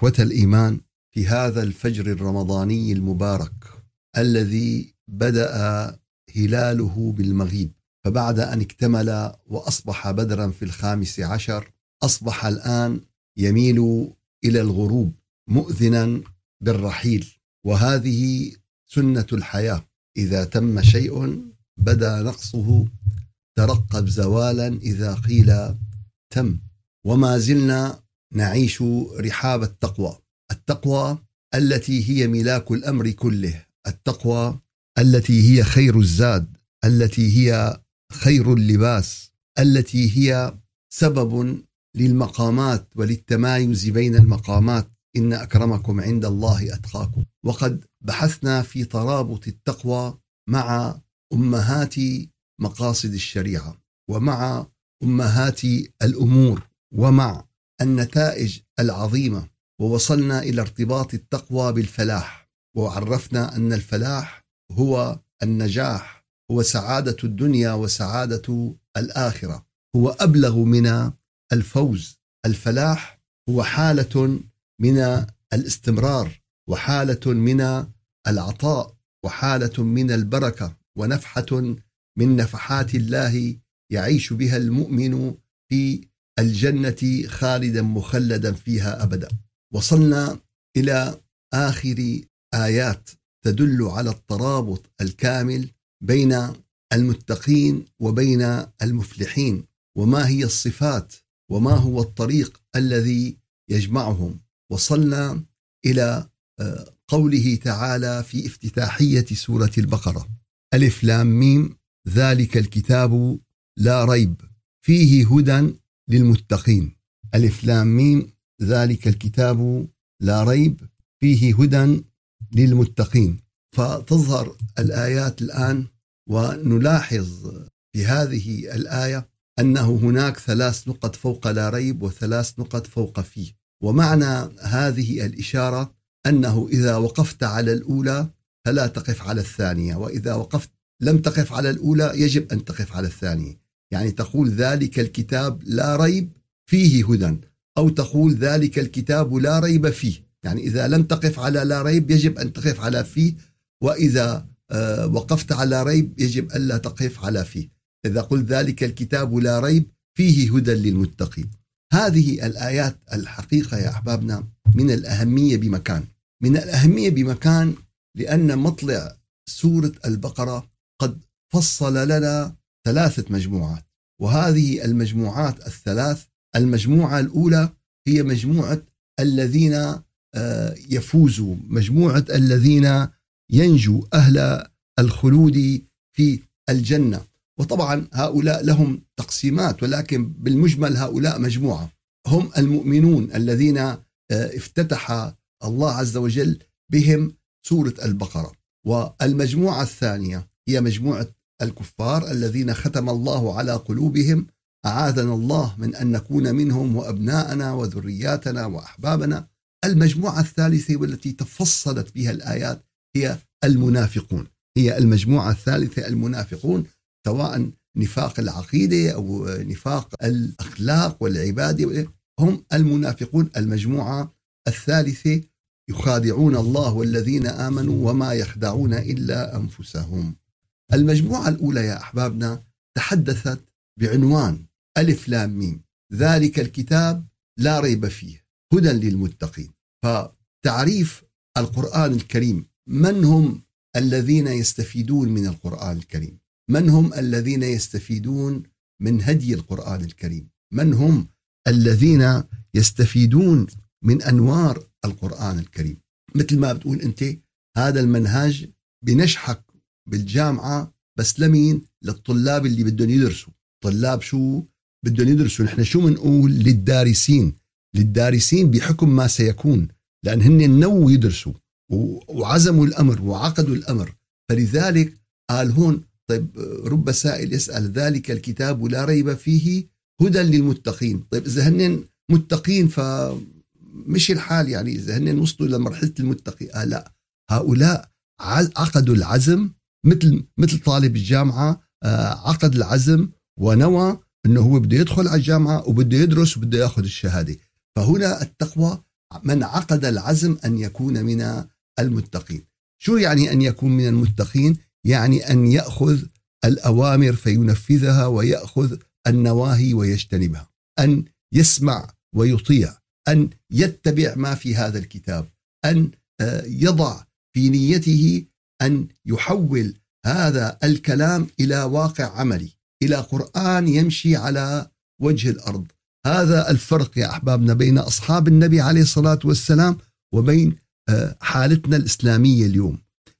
إخوة الإيمان في هذا الفجر الرمضاني المبارك الذي بدأ هلاله بالمغيب. فبعد أن اكتمل وأصبح بدرا في الخامس عشر أصبح الآن يميل إلى الغروب مؤذنا بالرحيل. وهذه سنة الحياة. إذا تم شيء بدأ نقصه. ترقب زوالا إذا قيل تم. وما زلنا نعيش رحاب التقوى. التقوى التي هي ملاك الأمر كله. التقوى التي هي خير الزاد. التي هي خير اللباس. التي هي سبب للمقامات وللتمايز بين المقامات. إن أكرمكم عند الله أتقاكم. وقد بحثنا في ترابط التقوى مع أمهات مقاصد الشريعة. ومع أمهات الأمور. ومع النتائج العظيمة ووصلنا إلى ارتباط التقوى بالفلاح وعرفنا أن الفلاح هو النجاح هو سعادة الدنيا وسعادة الآخرة. هو أبلغ من الفوز. الفلاح هو حالة من الاستمرار وحالة من العطاء وحالة من البركة ونفحة من نفحات الله يعيش بها المؤمن في الجنة خالدا مخلدا فيها أبدا. وصلنا إلى آخر آيات تدل على الترابط الكامل بين المتقين وبين المفلحين. وما هي الصفات؟ وما هو الطريق الذي يجمعهم؟ وصلنا إلى آه، قوله تعالى في افتتاحية سورة البقرة. ألف لام ميم ذلك الكتاب لا ريب. فيه هدى للمتقين. ألف لام ميم. ذلك الكتاب لا ريب فيه هدى للمتقين. فتظهر الآيات الآن ونلاحظ في هذه الآية أنه هناك ثلاث نقط فوق لا ريب وثلاث نقط فوق فيه. ومعنى هذه الإشارة أنه إذا وقفت على الأولى فلا تقف على الثانية وإذا وقفت لم تقف على الأولى يجب أن تقف على الثانية. يعني تقول ذلك الكتاب لا ريب فيه هدى أو تقول ذلك الكتاب لا ريب فيه. يعني إذا لم تقف على لا ريب يجب أن تقف على فيه وإذا آه، وقفت على ريب يجب الا تقف على فيه. إذا قلت ذلك الكتاب لا ريب فيه هدى للمتقين. هذه الآيات الحقيقة يا أحبابنا من الأهمية بمكان. من الأهمية بمكان لأن مطلع سورة البقرة قد فصل لنا ثلاثة مجموعات. وهذه المجموعات الثلاث المجموعة الأولى هي مجموعة الذين آه، يفوزوا مجموعة الذين ينجو أهل الخلود في الجنة. وطبعا هؤلاء لهم تقسيمات ولكن بالمجمل هؤلاء مجموعة. هم المؤمنون الذين آه، افتتح الله عز وجل بهم سورة البقرة. والمجموعة الثانية هي مجموعة الكفار الذين ختم الله على قلوبهم أعاذنا الله من أن نكون منهم وأبناءنا وذرياتنا وأحبابنا. المجموعة الثالثة والتي تفصلت بها الآيات هي المنافقون. هي المجموعة الثالثة المنافقون سواء نفاق العقيدة أو نفاق الأخلاق والعبادة. هم المنافقون. المجموعة الثالثة يخادعون الله والذين آمنوا وما يخدعون إلا أنفسهم. المجموعة الأولى يا أحبابنا تحدثت بعنوان ألف لام ميم ذلك الكتاب لا ريب فيه هدى للمتقين. فتعريف القرآن الكريم من هم الذين يستفيدون من القرآن الكريم؟ من هم الذين يستفيدون من هدي القرآن الكريم من هم الذين يستفيدون من أنوار القرآن الكريم مثل ما بتقول أنت هذا المنهج بنشحك بالجامعة بس لمين؟ للطلاب اللي بدهم يدرسوا. طلاب شو؟ بدهم يدرسوا. نحن شو بنقول للدارسين. للدارسين بحكم ما سيكون لأن هن نو يدرسوا وعزموا الأمر وعقدوا الأمر. فلذلك قال هون طيب رب سائل يسأل ذلك الكتاب لا ريب فيه هدى للمتقين. طيب إذا هن متقين فمش الحال يعني. إذا هن وصلوا لمرحلة المتقي آه لا. هؤلاء عقدوا العزم مثل مثل طالب الجامعة آه عقد العزم ونوى إنه هو بده يدخل على الجامعة وبده يدرس وبده ياخذ الشهادة. فهنا التقوى من عقد العزم أن يكون من المتقين. شو يعني أن يكون من المتقين؟ يعني أن يأخذ الأوامر فينفذها ويأخذ النواهي ويجتنبها. أن يسمع ويطيع. أن يتبع ما في هذا الكتاب. أن آه، يضع في نيته أن يحول هذا الكلام إلى واقع عملي إلى قرآن يمشي على وجه الأرض. هذا الفرق يا أحبابنا بين أصحاب النبي عليه الصلاة والسلام وبين آه، حالتنا الإسلامية اليوم.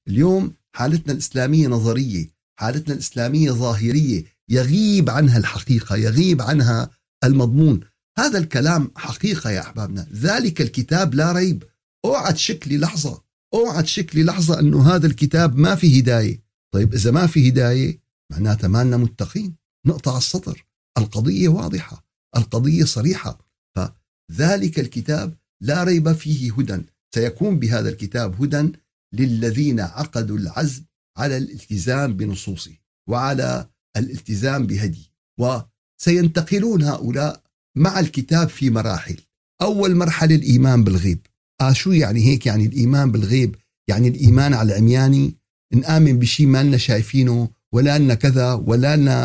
اليوم حالتنا الإسلامية نظرية حالتنا الإسلامية ظاهرية يغيب عنها الحقيقة يغيب عنها المضمون. هذا الكلام حقيقة يا أحبابنا. ذلك الكتاب لا ريب. أوعى تشك لي لحظة أوعى تشك لي لحظة أنه هذا الكتاب ما في هداية. طيب إذا ما في هداية معناتها ما لنا متقين. نقطع السطر. القضية واضحة. القضية صريحة. فذلك الكتاب لا ريب فيه هدى. سيكون بهذا الكتاب هدى للذين عقدوا العزم على الالتزام بنصوصه وعلى الالتزام بهديه. وسينتقلون هؤلاء مع الكتاب في مراحل. أول مرحلة الإيمان بالغيب. آه شو يعني هيك؟ يعني الإيمان بالغيب يعني الإيمان على العمياني؟ نآمن بشيء ما لنا شايفينه ولا لنا كذا ولا لنا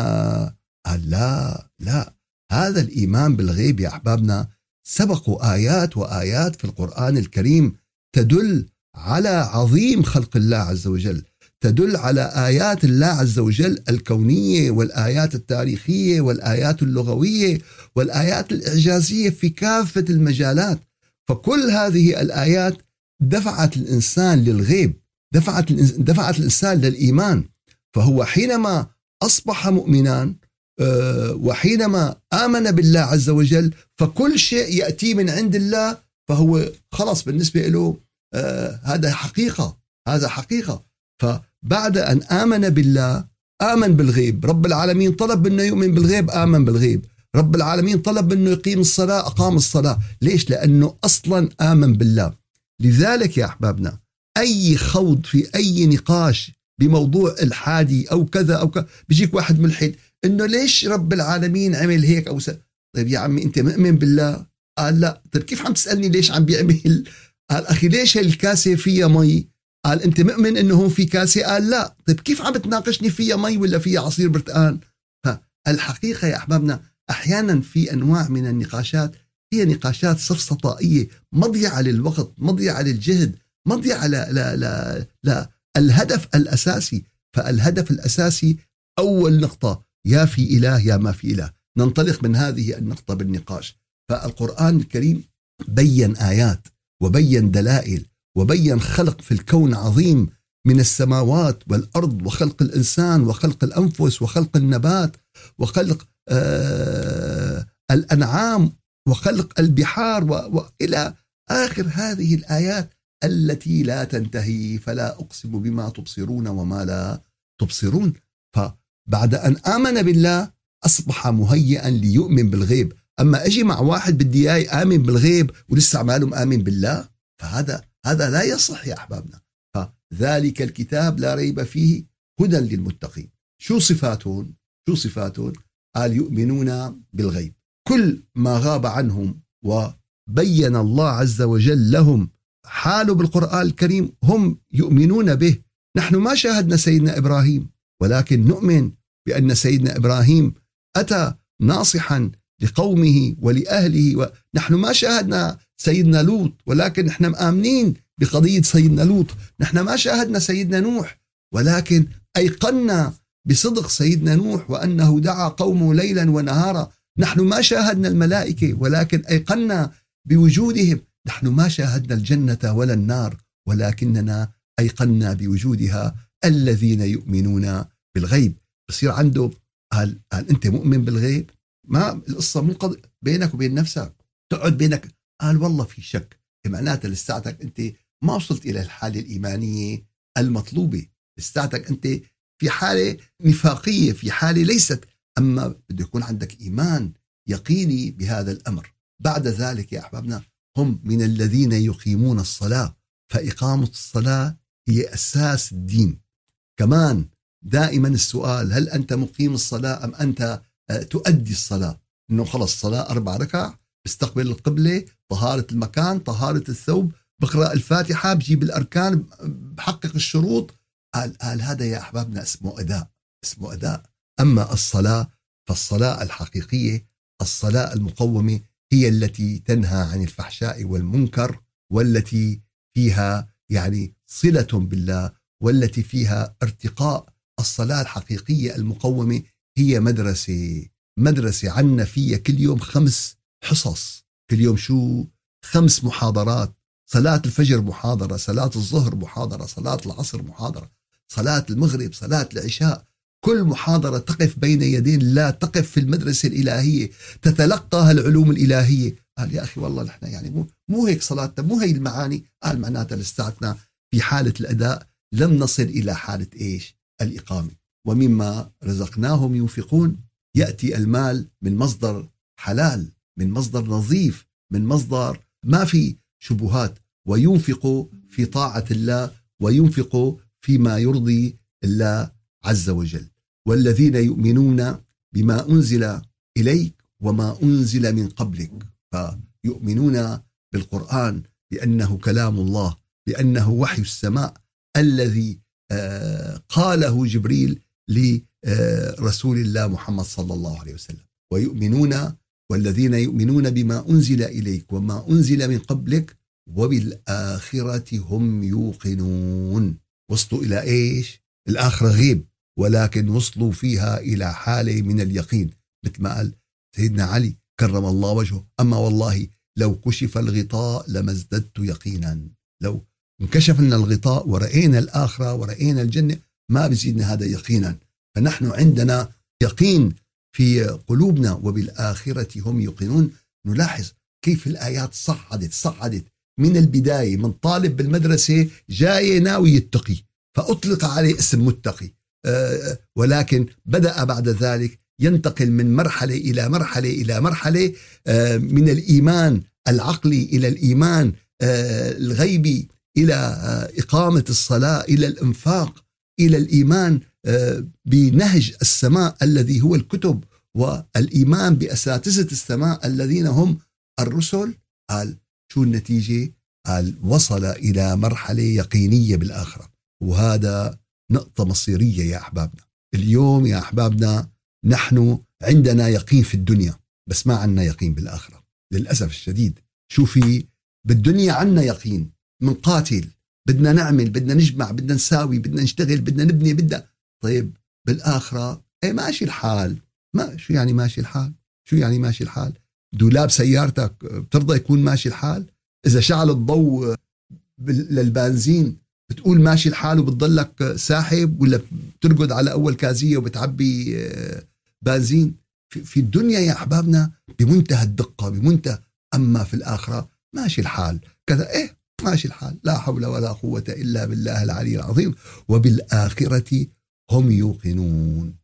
آه لا لا. هذا الإيمان بالغيب يا أحبابنا سبقوا آيات وآيات في القرآن الكريم تدل على عظيم خلق الله عز وجل. تدل على آيات الله عز وجل الكونية والآيات التاريخية والآيات اللغوية والآيات الإعجازية في كافة المجالات. فكل هذه الآيات دفعت الإنسان للغيب دفعت دفعت الإنسان للإيمان. فهو حينما أصبح مؤمنا آه، وحينما آمن بالله عز وجل فكل شيء يأتي من عند الله فهو خلص بالنسبة له آه، هذا حقيقة هذا حقيقة. فبعد أن آمن بالله آمن بالغيب. رب العالمين طلب منه يؤمن بالغيب آمن بالغيب. رب العالمين طلب منه يقيم الصلاة أقام الصلاة. ليش؟ لأنه أصلا آمن بالله. لذلك يا أحبابنا أي خوض في أي نقاش بموضوع الحادي أو كذا أو كذا بيجيك واحد ملحد إنه ليش رب العالمين عمل هيك أو س... طيب يا عمي أنت مؤمن بالله؟ قال لا. طيب كيف عم تسألني ليش عم بيعمل؟ قال أخي ليش الكاسة فيها مي؟ قال أنت مؤمن إنه هون في كاسة؟ قال لا. طيب كيف عم بتناقشني فيها مي ولا فيها عصير برتقان فالحقيقة يا أحبابنا أحيانا في أنواع من النقاشات هي نقاشات سفسطائية مضيعة للوقت مضيعة للجهد مضيعة لا لا لا لا الهدف الأساسي. فالهدف الأساسي أول نقطة يا في إله يا ما في إله. ننطلق من هذه النقطة بالنقاش. فالقرآن الكريم بين آيات وبين دلائل وبين خلق في الكون عظيم من السماوات والأرض وخلق الإنسان وخلق الأنفس وخلق النبات وخلق آه الأنعام وخلق البحار وإلى آخر هذه الآيات التي لا تنتهي فلا أقسم بما تبصرون وما لا تبصرون. فبعد أن آمن بالله أصبح مهيئا ليؤمن بالغيب. أما أجي مع واحد بدي إياه آمن بالغيب ولسه عماله مآمن بالله فهذا هذا لا يصح يا أحبابنا. فذلك الكتاب لا ريب فيه هدى للمتقين. شو صفاتهم؟ شو صفاتهم؟ قال يؤمنون بالغيب. كل ما غاب عنهم وبين الله عز وجل لهم حاله بالقرآن الكريم هم يؤمنون به. نحن ما شاهدنا سيدنا إبراهيم ولكن نؤمن بأن سيدنا إبراهيم أتى ناصحا لقومه ولأهله ونحن ما شاهدنا سيدنا لوط ولكن نحن مآمنين بقضية سيدنا لوط. نحن ما شاهدنا سيدنا نوح ولكن أيقنا بصدق سيدنا نوح وأنه دعا قومه ليلا ونهارا. نحن ما شاهدنا الملائكة ولكن أيقنا بوجودهم. نحن ما شاهدنا الجنة ولا النار ولكننا أيقنا بوجودها الذين يؤمنون بالغيب. بصير عنده قال, قال أنت مؤمن بالغيب؟ ما القصة مو. بينك وبين نفسك. تقعد بينك قال والله في شك. معناتها لساتك أنت ما وصلت إلى الحالة الإيمانية المطلوبة. لساتك أنت في حالة نفاقية في حالة ليست. أما بده يكون عندك إيمان يقيني بهذا الأمر. بعد ذلك يا أحبابنا هم من الذين يقيمون الصلاة. فإقامة الصلاة هي أساس الدين. كمان دائما السؤال هل أنت مقيم الصلاة أم أنت آه، تؤدي الصلاة؟ إنه خلص صلاة أربع ركع بيستقبل القبلة طهارة المكان طهارة الثوب بقرأ الفاتحة بجيب الأركان بحقق الشروط قال, قال هذا يا أحبابنا اسمه أداء اسمه أداء. أما الصلاة فالصلاة الحقيقية الصلاة المقومة هي التي تنهى عن الفحشاء والمنكر والتي فيها يعني صلة بالله والتي فيها ارتقاء. الصلاة الحقيقية المقومة هي مدرسة مدرسة عنا فيها كل يوم خمس حصص. كل يوم شو؟ خمس محاضرات. صلاة الفجر محاضرة صلاة الظهر محاضرة صلاة العصر محاضرة. صلاة المغرب صلاة العشاء كل محاضرة تقف بين يدين لا تقف في المدرسة الإلهية تتلقى العلوم الإلهية. قال يا أخي والله نحن يعني مو, مو هيك صلاتنا مو هي المعاني. قال معناتها لساتنا في حالة الأداء لم نصل إلى حالة إيش؟ الإقامة. ومما رزقناهم ينفقون يأتي المال من مصدر حلال من مصدر نظيف من مصدر ما في شبهات. وينفق في طاعة الله وينفق فيما يرضي الله عز وجل. والذين يؤمنون بما أنزل إليك وما أنزل من قبلك. فيؤمنون بالقرآن بأنه كلام الله بأنه وحي السماء الذي آه، قاله جبريل لرسول الله محمد صلى الله عليه وسلم. ويؤمنون والذين يؤمنون بما أنزل إليك وما أنزل من قبلك وبالآخرة هم يوقنون. وصلوا إلى إيش؟ الآخرة غيب ولكن وصلوا فيها إلى حالة من اليقين. مثل ما قال سيدنا علي كرم الله وجهه. أما والله لو كشف الغطاء لما ازددت يقينا. لو انكشف لنا الغطاء ورأينا الآخرة ورأينا الجنة ما بزيدنا هذا يقينا. فنحن عندنا يقين في قلوبنا وبالآخرة هم يوقنون. نلاحظ كيف الآيات صعدت صعدت. من البداية من طالب بالمدرسة جاي ناوي يتقي فأطلق عليه اسم متقي. آه، ولكن بدأ بعد ذلك ينتقل من مرحلة إلى مرحلة إلى مرحلة آه، من الإيمان العقلي إلى الإيمان آه، الغيبي إلى إقامة الصلاة إلى الإنفاق إلى الإيمان بنهج السماء الذي هو الكتب والإيمان بأساتذة السماء الذين هم الرسل قال شو النتيجة؟ قال وصل إلى مرحلة يقينية بالآخرة. وهذا نقطة مصيرية يا أحبابنا. اليوم يا أحبابنا نحن عندنا يقين في الدنيا بس ما عندنا يقين بالآخرة. للأسف الشديد. شو في؟ بالدنيا عندنا يقين منقاتل بدنا نعمل بدنا نجمع بدنا نساوي بدنا نشتغل بدنا نبني بدنا. طيب بالآخرة اي ماشي الحال. ما شو يعني ماشي الحال؟ شو يعني ماشي الحال؟ دولاب سيارتك بترضى يكون ماشي الحال؟ إذا شعل الضوء للبنزين بتقول ماشي الحال وبتضلك ساحب ولا بترقد على أول كازية وبتعبي آه، بنزين؟ في الدنيا يا أحبابنا بمنتهى الدقة بمنتهى أما في الآخرة ماشي الحال. كذا إيه ماشي الحال. لا حول ولا قوة إلا بالله العلي العظيم. وبالآخرة هم يوقنون.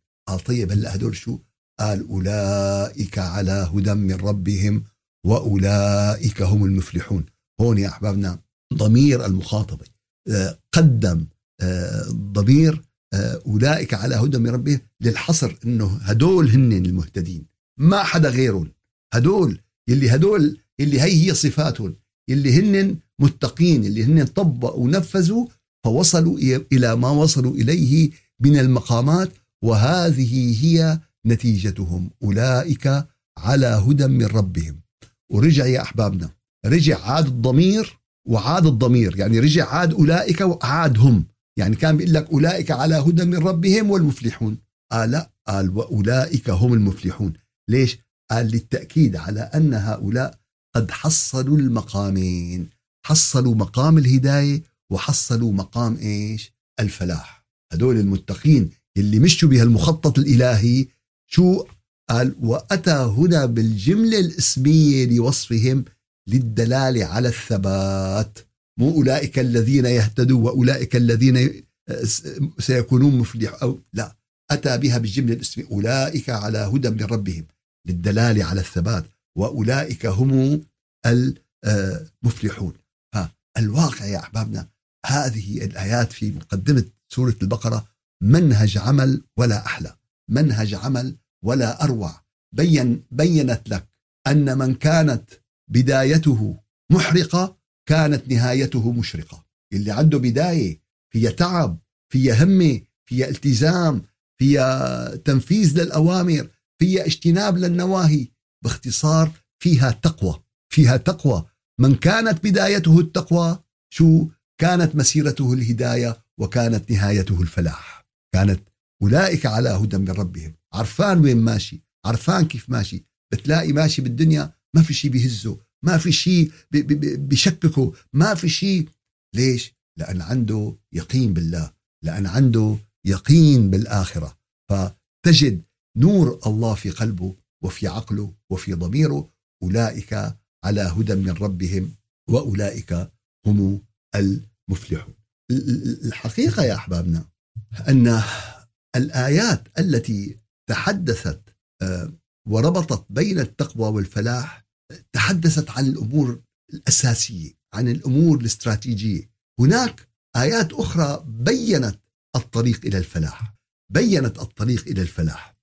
طيب هلا هدول شو؟ قال أولئك على هدى من ربهم وأولئك هم المفلحون. هون يا أحبابنا ضمير المخاطبة. آه، قدم آه، ضمير آه، أولئك على هدى من ربهم للحصر أنه هدول هن المهتدين. ما حدا غيرهم. هدول اللي هدول اللي هي هي صفاتهم. اللي هن متقين اللي هن طبقوا ونفذوا فوصلوا إلى ما وصلوا إليه من المقامات. وهذه هي نتيجتهم. أولئك على هدى من ربهم. ورجع يا أحبابنا. رجع عاد الضمير وعاد الضمير. يعني رجع عاد أولئك وعاد هم يعني كان بيقول لك أولئك على هدى من ربهم والمفلحون. قال لا قال وأولئك هم المفلحون. ليش؟ قال للتأكيد على أن هؤلاء قد حصلوا المقامين. حصلوا مقام الهداية وحصلوا مقام إيش؟ الفلاح. هدول المتقين اللي مشوا بها المخطط الإلهي شو قال؟ وأتى هنا بالجملة الإسمية لوصفهم للدلالة على الثبات. مو أولئك الذين يهتدوا وأولئك الذين سيكونون مفلح أو لا. أتى بها بالجملة الإسمية. أولئك على هدى من ربهم للدلالة على الثبات. وأولئك هم المفلحون ها الواقع يا أحبابنا هذه الآيات في مقدمة سورة البقرة منهج عمل ولا أحلى. منهج عمل ولا أروع. بين بينت لك أن من كانت بدايته محرقة كانت نهايته مشرقة. اللي عنده بداية فيها تعب فيها همة فيها التزام فيها تنفيذ للأوامر فيها اجتناب للنواهي باختصار فيها تقوى. فيها تقوى. من كانت بدايته التقوى شو؟ كانت مسيرته الهداية وكانت نهايته الفلاح. كانت أولئك على هدى من ربهم. عرفان وين ماشي؟ عرفان كيف ماشي؟ بتلاقي ماشي بالدنيا ما في شيء بيهزه ما في شيء بشككه ما في شيء ليش؟ لأن عنده يقين بالله لأن عنده يقين بالآخرة. فتجد نور الله في قلبه وفي عقله وفي ضميره. أولئك على هدى من ربهم وأولئك هم المفلحون. الحقيقة يا أحبابنا أن الآيات التي تحدثت آه، وربطت بين التقوى والفلاح تحدثت عن الأمور الأساسية عن الأمور الاستراتيجية. هناك آيات أخرى بينت الطريق إلى الفلاح بينت الطريق إلى الفلاح.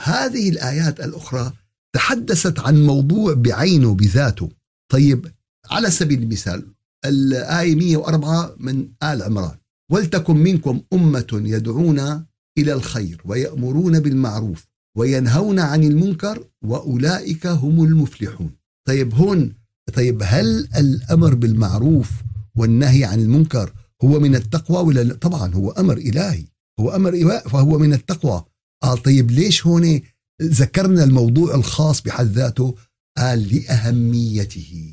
هذه الآيات الأخرى تحدثت عن موضوع بعينه بذاته. طيب على سبيل المثال الآية 104 من آل عمران ولتكن منكم أمة يدعون إلى الخير ويأمرون بالمعروف وينهون عن المنكر وأولئك هم المفلحون. طيب هون طيب هل الأمر بالمعروف والنهي عن المنكر هو من التقوى ولا طبعا هو أمر إلهي هو أمر إلهي فهو من التقوى. قال طيب ليش هون ذكرنا الموضوع الخاص بحد ذاته؟ قال لأهميته.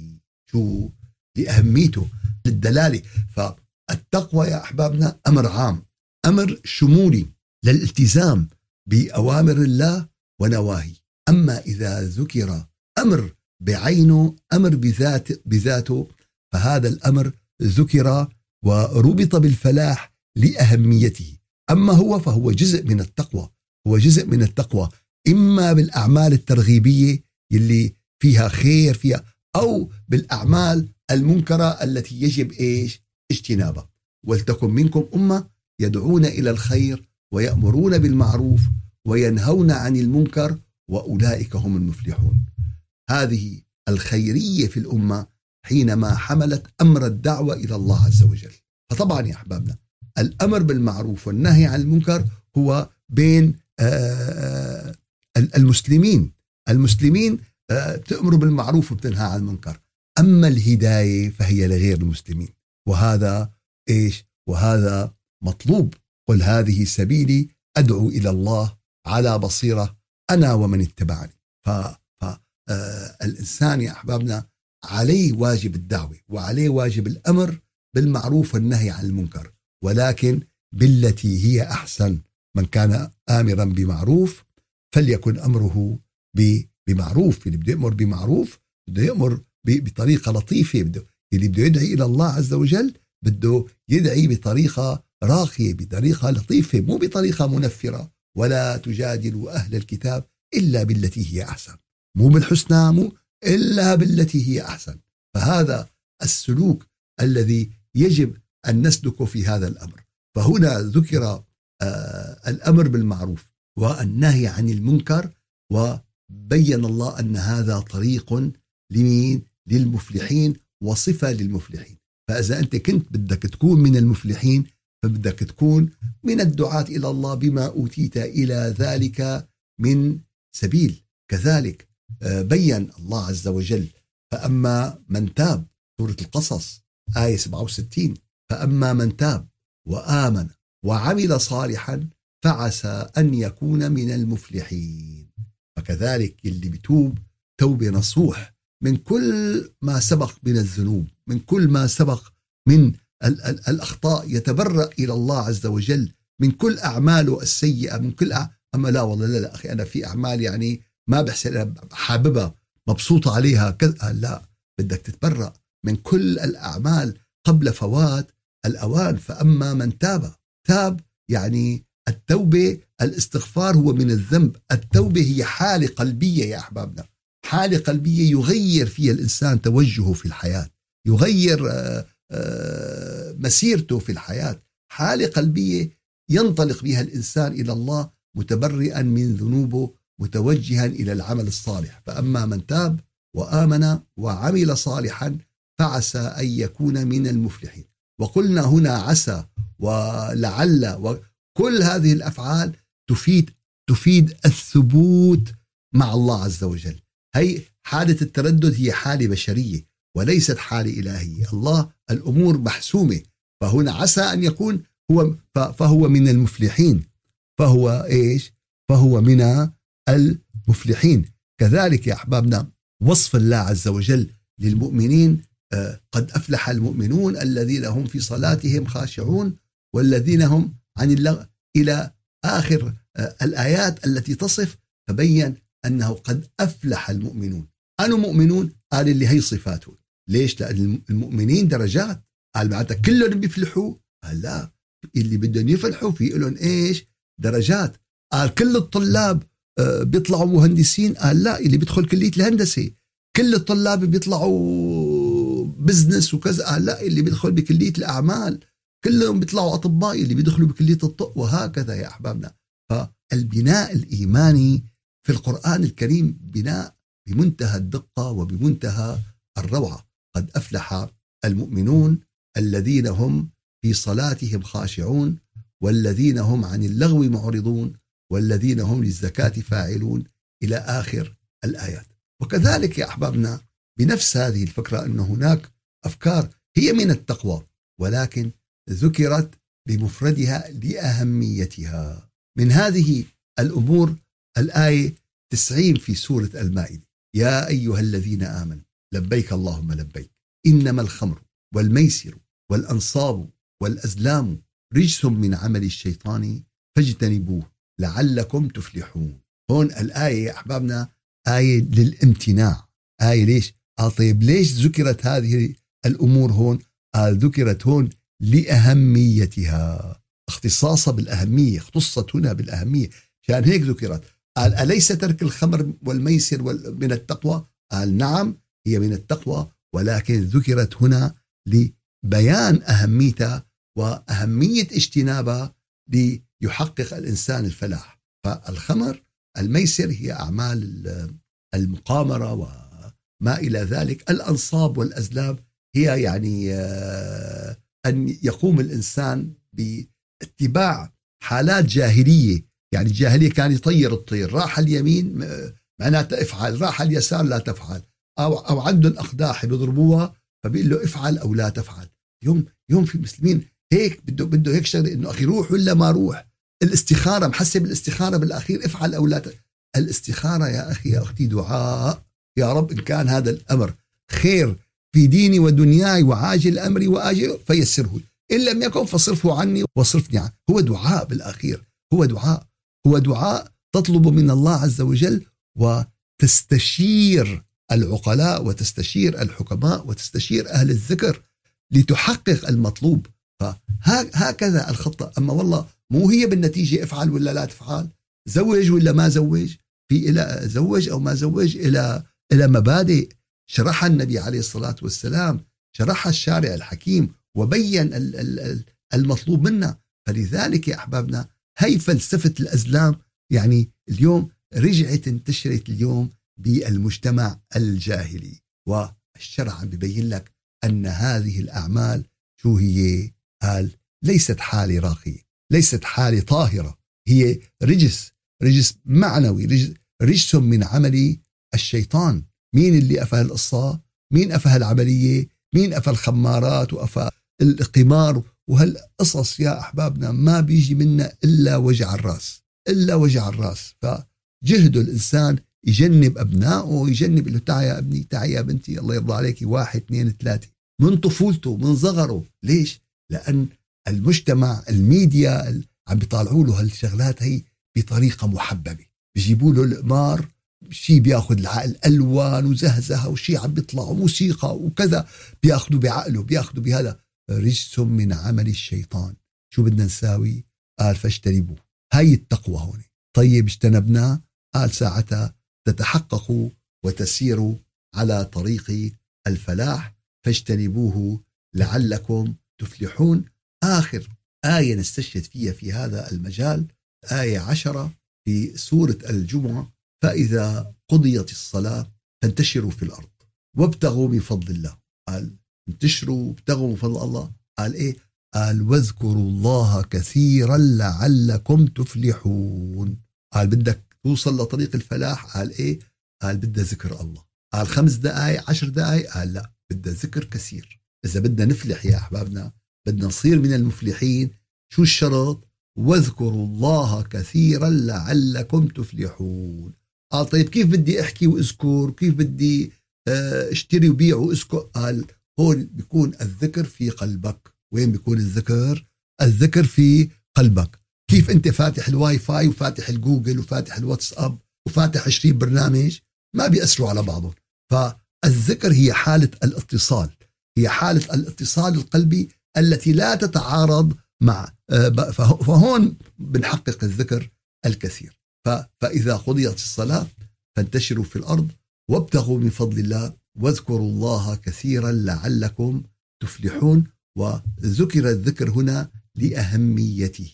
شو؟ لأهميته للدلالة. فالتقوى يا أحبابنا أمر عام أمر شمولي. للالتزام بأوامر الله ونواهي. أما إذا ذكر أمر بعينه أمر بذات بذاته فهذا الأمر ذكر وربط بالفلاح لأهميته. أما هو فهو جزء من التقوى هو جزء من التقوى. إما بالأعمال الترغيبية اللي فيها خير فيها أو بالأعمال المنكرة التي يجب إيش؟ اجتنابها. ولتكن منكم أمة يدعون إلى الخير ويأمرون بالمعروف وينهون عن المنكر وأولئك هم المفلحون. هذه الخيرية في الأمة حينما حملت أمر الدعوة إلى الله عز وجل. فطبعا يا أحبابنا الأمر بالمعروف والنهي عن المنكر هو بين آه، آه، المسلمين. المسلمين آه، تأمر بالمعروف وبتنهى عن المنكر. أما الهداية فهي لغير المسلمين. وهذا إيش؟ وهذا مطلوب. قل هذه سبيلي أدعو إلى الله على بصيرة أنا ومن اتبعني. فالإنسان يا أحبابنا عليه واجب الدعوة وعليه واجب الأمر بالمعروف والنهي عن المنكر ولكن بالتي هي أحسن من كان آمرا بمعروف فليكن أمره بمعروف اللي بده يأمر بمعروف بده يأمر بطريقة لطيفة بده اللي بده يدعي إلى الله عز وجل بده يدعي بطريقة راقية بطريقة لطيفة مو بطريقة منفرة. ولا تجادل أهل الكتاب إلا بالتي هي أحسن. مو بالحسنى مو إلا بالتي هي أحسن. فهذا السلوك الذي يجب أن نسلك في هذا الأمر. فهنا ذكر آه الأمر بالمعروف والنهي عن المنكر وبين الله أن هذا طريق لمين؟ للمفلحين وصفة للمفلحين. فإذا أنت كنت بدك تكون من المفلحين فبدك تكون من الدعاة إلى الله بما أوتيت إلى ذلك من سبيل. كذلك آه، بين الله عز وجل فأما من تاب سورة القصص آية 67 فأما من تاب وآمن وعمل صالحا فعسى أن يكون من المفلحين. فكذلك اللي بتوب توبة نصوح من كل ما سبق من الذنوب من كل ما سبق من الأخطاء يتبرأ إلى الله عز وجل من كل أعماله السيئة من كل أع... أما لا والله لا, لا أخي أنا في أعمال يعني ما بحسن حاببها مبسوطة عليها كذا لا بدك تتبرأ من كل الأعمال قبل فوات الأوان. فأما من تاب تاب يعني التوبة الاستغفار هو من الذنب. التوبة هي حالة قلبية يا أحبابنا. حالة قلبية يغير فيها الإنسان توجهه في الحياة يغير آه، آه، مسيرته في الحياة. حالة قلبية ينطلق بها الإنسان إلى الله متبرئا من ذنوبه متوجها إلى العمل الصالح. فأما من تاب وآمن وعمل صالحا فعسى أن يكون من المفلحين. وقلنا هنا عسى ولعل وكل هذه الأفعال تفيد تفيد الثبوت مع الله عز وجل. هي حالة التردد هي حالة بشرية وليست حالة إلهية. الله الأمور محسومة فهنا عسى أن يكون هو فهو من المفلحين. فهو إيش؟ فهو من المفلحين. كذلك يا أحبابنا وصف الله عز وجل للمؤمنين آه، قد أفلح المؤمنون الذين هم في صلاتهم خاشعون والذين هم عن اللغو إلى آخر آه، الآيات التي تصف تبين أنه قد أفلح المؤمنون. أنا مؤمنون؟ قال اللي هي صفاتهم. ليش؟ لأن المؤمنين درجات. قال بعدها كلهم بيفلحوا. قال لا اللي بدهم يفلحوا في لهم إيش؟ درجات. قال كل الطلاب آه، بيطلعوا مهندسين. قال لا اللي بيدخل كلية الهندسة. كل الطلاب بيطلعوا بزنس وكذا. قال لا اللي بيدخل بكلية الأعمال. كلهم بيطلعوا أطباء. اللي بيدخلوا بكلية الطب وهكذا يا أحبابنا. فالبناء الإيماني في القرآن الكريم بناء بمنتهى الدقة وبمنتهى الروعة. قد أفلح المؤمنون الذين هم في صلاتهم خاشعون والذين هم عن اللغو معرضون والذين هم للزكاة فاعلون إلى آخر الآيات. وكذلك يا أحبابنا بنفس هذه الفكرة أن هناك أفكار هي من التقوى ولكن ذكرت بمفردها لأهميتها. من هذه الأمور الآية 90 في سورة المائدة. يا أيها الذين آمنوا لبيك اللهم لبيك. إنما الخمر والميسر والأنصاب والأزلام رجس من عمل الشيطان فاجتنبوه لعلكم تفلحون. هون الآية يا أحبابنا آية للامتناع. آية ليش؟ قال طيب ليش ذكرت هذه الأمور هون؟ قال ذكرت هون لأهميتها. اختصاصها بالأهمية اختصت هنا بالأهمية. عشان هيك ذكرت؟ قال أليس ترك الخمر والميسر من التقوى؟ قال نعم. هي من التقوى ولكن ذكرت هنا لبيان أهميتها وأهمية اجتنابها ليحقق الإنسان الفلاح. فالخمر الميسر هي أعمال المقامرة وما إلى ذلك. الأنصاب والأزلام هي يعني آه، أن يقوم الإنسان باتباع حالات جاهلية. يعني الجاهلية كان يطير الطير راح اليمين معناتها افعل راح اليسار لا تفعل. أو, أو عندهم أقداح بيضربوها فبيقول له افعل أو لا تفعل. يوم يوم في المسلمين هيك بده بده هيك شغلة إنه أخي روح ولا ما روح؟ الاستخارة محسب الاستخارة بالأخير افعل أو لا ت... الاستخارة يا أخي يا أختي دعاء. يا رب إن كان هذا الأمر خير في ديني ودنياي وعاجل أمري وآجل فيسره. إن لم يكن فصرفه عني واصرفني عنه. هو دعاء بالأخير. هو دعاء. هو دعاء تطلب من الله عز وجل وتستشير العقلاء وتستشير الحكماء وتستشير أهل الذكر لتحقق المطلوب. فهكذا الخطة. أما والله مو هي بالنتيجة افعل ولا لا تفعل؟ زوج ولا ما زوج؟ في إلى زوج أو ما زوج إلى إلى مبادئ. شرحها النبي عليه الصلاة والسلام شرحها الشارع الحكيم وبين المطلوب منا. فلذلك يا أحبابنا هي فلسفة الأزلام. يعني اليوم رجعت انتشرت اليوم بالمجتمع الجاهلي. والشرع عم ببين لك أن هذه الأعمال شو هي؟ قال ليست حالة راقية ليست حالة طاهرة. هي رجس رجس معنوي رجس, رجس من عمل الشيطان. مين اللي أفى القصة؟ مين أفى العملية؟ مين أفى الخمارات وأفى القمار؟ وهالقصص يا أحبابنا ما بيجي منا إلا وجع الرأس إلا وجع الرأس. فجهده الإنسان يجنب أبنائه يجنب له تعا يا ابني تعا يا بنتي الله يرضى عليك واحد اثنين ثلاثة. من طفولته من صغره. ليش؟ لأن المجتمع الميديا عم بيطالعوا له هالشغلات هي بطريقة محببة. بيجيبوا له القمار شيء بياخذ العقل ألوان وزهزهة وشيء عم بيطلع وموسيقى وكذا بياخذوا بعقله بياخذوا بهذا. رجس من عمل الشيطان. شو بدنا نساوي؟ قال فاجتنبوه هاي التقوى هون. طيب اجتنبناه؟ قال ساعتها تتحققوا وتسيروا على طريق الفلاح فاجتنبوه لعلكم تفلحون. آخر آية نستشهد فيها في هذا المجال آية عشرة في سورة الجمعة فإذا قضيت الصلاة فانتشروا في الأرض وابتغوا من فضل الله. قال انتشروا وابتغوا من فضل الله. قال إيه؟ قال واذكروا الله كثيرا لعلكم تفلحون. قال بدك توصل لطريق الفلاح قال إيه؟ قال بدها ذكر الله. قال خمس دقائق عشر دقائق قال لا بدها ذكر كثير. إذا بدنا نفلح يا أحبابنا بدنا نصير من المفلحين. شو الشرط؟ واذكروا الله كثيرا لعلكم تفلحون. قال طيب كيف بدي أحكي وأذكر؟ كيف بدي آه، أشتري وبيع وأذكر؟ قال هون بيكون الذكر في قلبك. وين بيكون الذكر؟ الذكر في قلبك. كيف انت فاتح الواي فاي وفاتح الجوجل وفاتح الواتساب وفاتح 20 برنامج؟ ما بيأثروا على بعضهم. فالذكر هي حالة الاتصال. هي حالة الاتصال القلبي التي لا تتعارض مع آه، فهون بنحقق الذكر الكثير. فإذا قضيت الصلاة فانتشروا في الأرض وابتغوا من فضل الله واذكروا الله كثيرا لعلكم تفلحون. وذكر الذكر هنا لأهميته.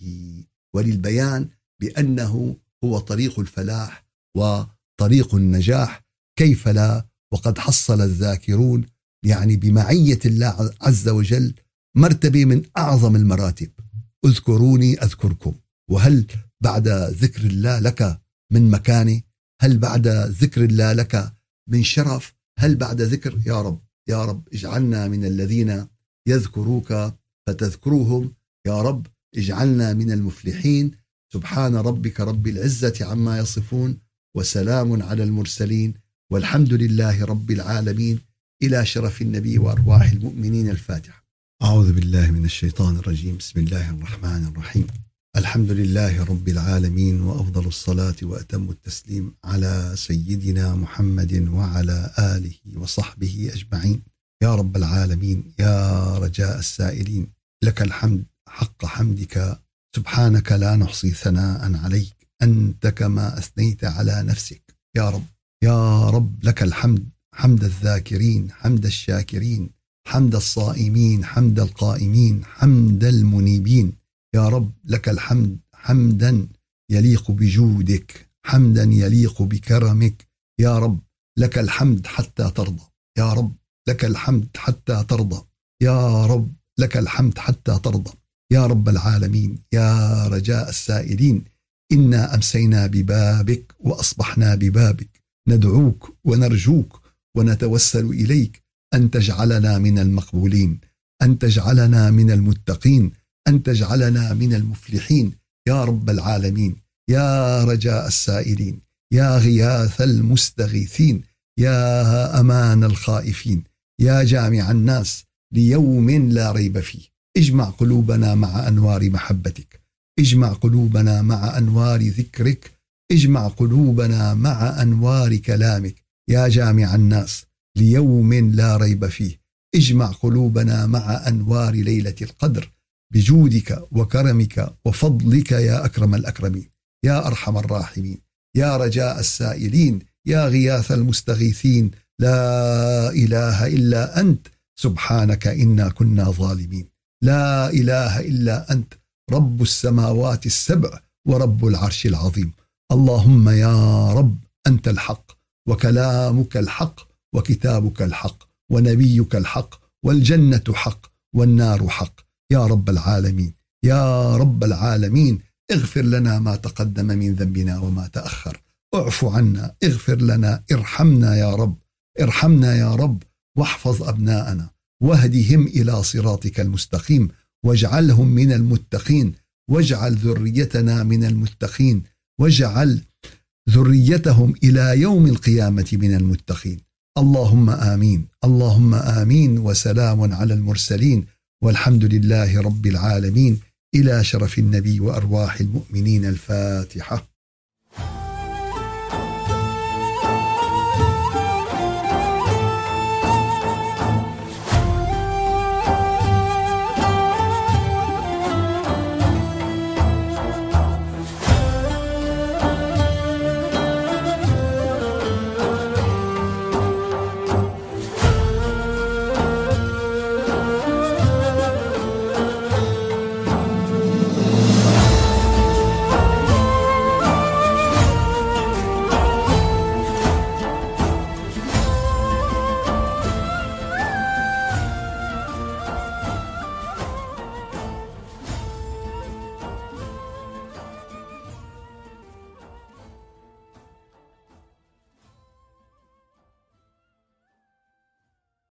وللبيان بأنه هو طريق الفلاح وطريق النجاح. كيف لا؟ وقد حصل الذاكرون يعني بمعية الله عز وجل مرتبة من أعظم المراتب. اذكروني أذكركم. وهل بعد ذكر الله لك من مكانة؟ هل بعد ذكر الله لك من شرف؟ هل بعد ذكر؟ يا رب يا رب اجعلنا من الذين يذكروك فتذكروهم. يا رب اجعلنا من المفلحين. سبحان ربك رب العزة عما يصفون وسلام على المرسلين. والحمد لله رب العالمين. إلى شرف النبي وأرواح المؤمنين الفاتحة. أعوذ بالله من الشيطان الرجيم. بسم الله الرحمن الرحيم. الحمد لله رب العالمين وأفضل الصلاة وأتم التسليم على سيدنا محمد وعلى آله وصحبه أجمعين. يا رب العالمين يا رجاء السائلين لك الحمد. حق حمدك سبحانك لا نحصي ثناء عليك أنت كما أثنيت على نفسك. يا رب يا رب لك الحمد حمد الذاكرين حمد الشاكرين حمد الصائمين حمد القائمين حمد المنيبين. يا رب لك الحمد حمدا يليق بجودك حمدا يليق بكرمك. يا رب لك الحمد حتى ترضى. يا رب لك الحمد حتى ترضى. يا رب لك الحمد حتى ترضى. يا رب العالمين يا رجاء السائلين إنا أمسينا ببابك وأصبحنا ببابك ندعوك ونرجوك ونتوسل إليك أن تجعلنا من المقبولين أن تجعلنا من المتقين أن تجعلنا من المفلحين يا رب العالمين يا رجاء السائلين يا غياث المستغيثين يا أمان الخائفين يا جامع الناس ليوم لا ريب فيه. اجمع قلوبنا مع أنوار محبتك. اجمع قلوبنا مع أنوار ذكرك. اجمع قلوبنا مع أنوار كلامك. يا جامع الناس ليوم لا ريب فيه. اجمع قلوبنا مع أنوار ليلة القدر. بجودك وكرمك وفضلك يا أكرم الأكرمين. يا أرحم الراحمين. يا رجاء السائلين. يا غياث المستغيثين. لا إله إلا أنت. سبحانك إنا كنا ظالمين. لا إله إلا أنت رب السماوات السبع ورب العرش العظيم. اللهم يا رب أنت الحق وكلامك الحق وكتابك الحق ونبيك الحق والجنة حق والنار حق. يا رب العالمين يا رب العالمين اغفر لنا ما تقدم من ذنبنا وما تأخر. اعف عنا اغفر لنا ارحمنا يا رب ارحمنا يا رب واحفظ أبناءنا. واهدهم إلى صراطك المستقيم واجعلهم من المتقين. واجعل ذريتنا من المتقين. واجعل ذريتهم إلى يوم القيامة من المتقين. اللهم آمين. اللهم آمين. وسلام على المرسلين. والحمد لله رب العالمين. إلى شرف النبي وأرواح المؤمنين. الفاتحة.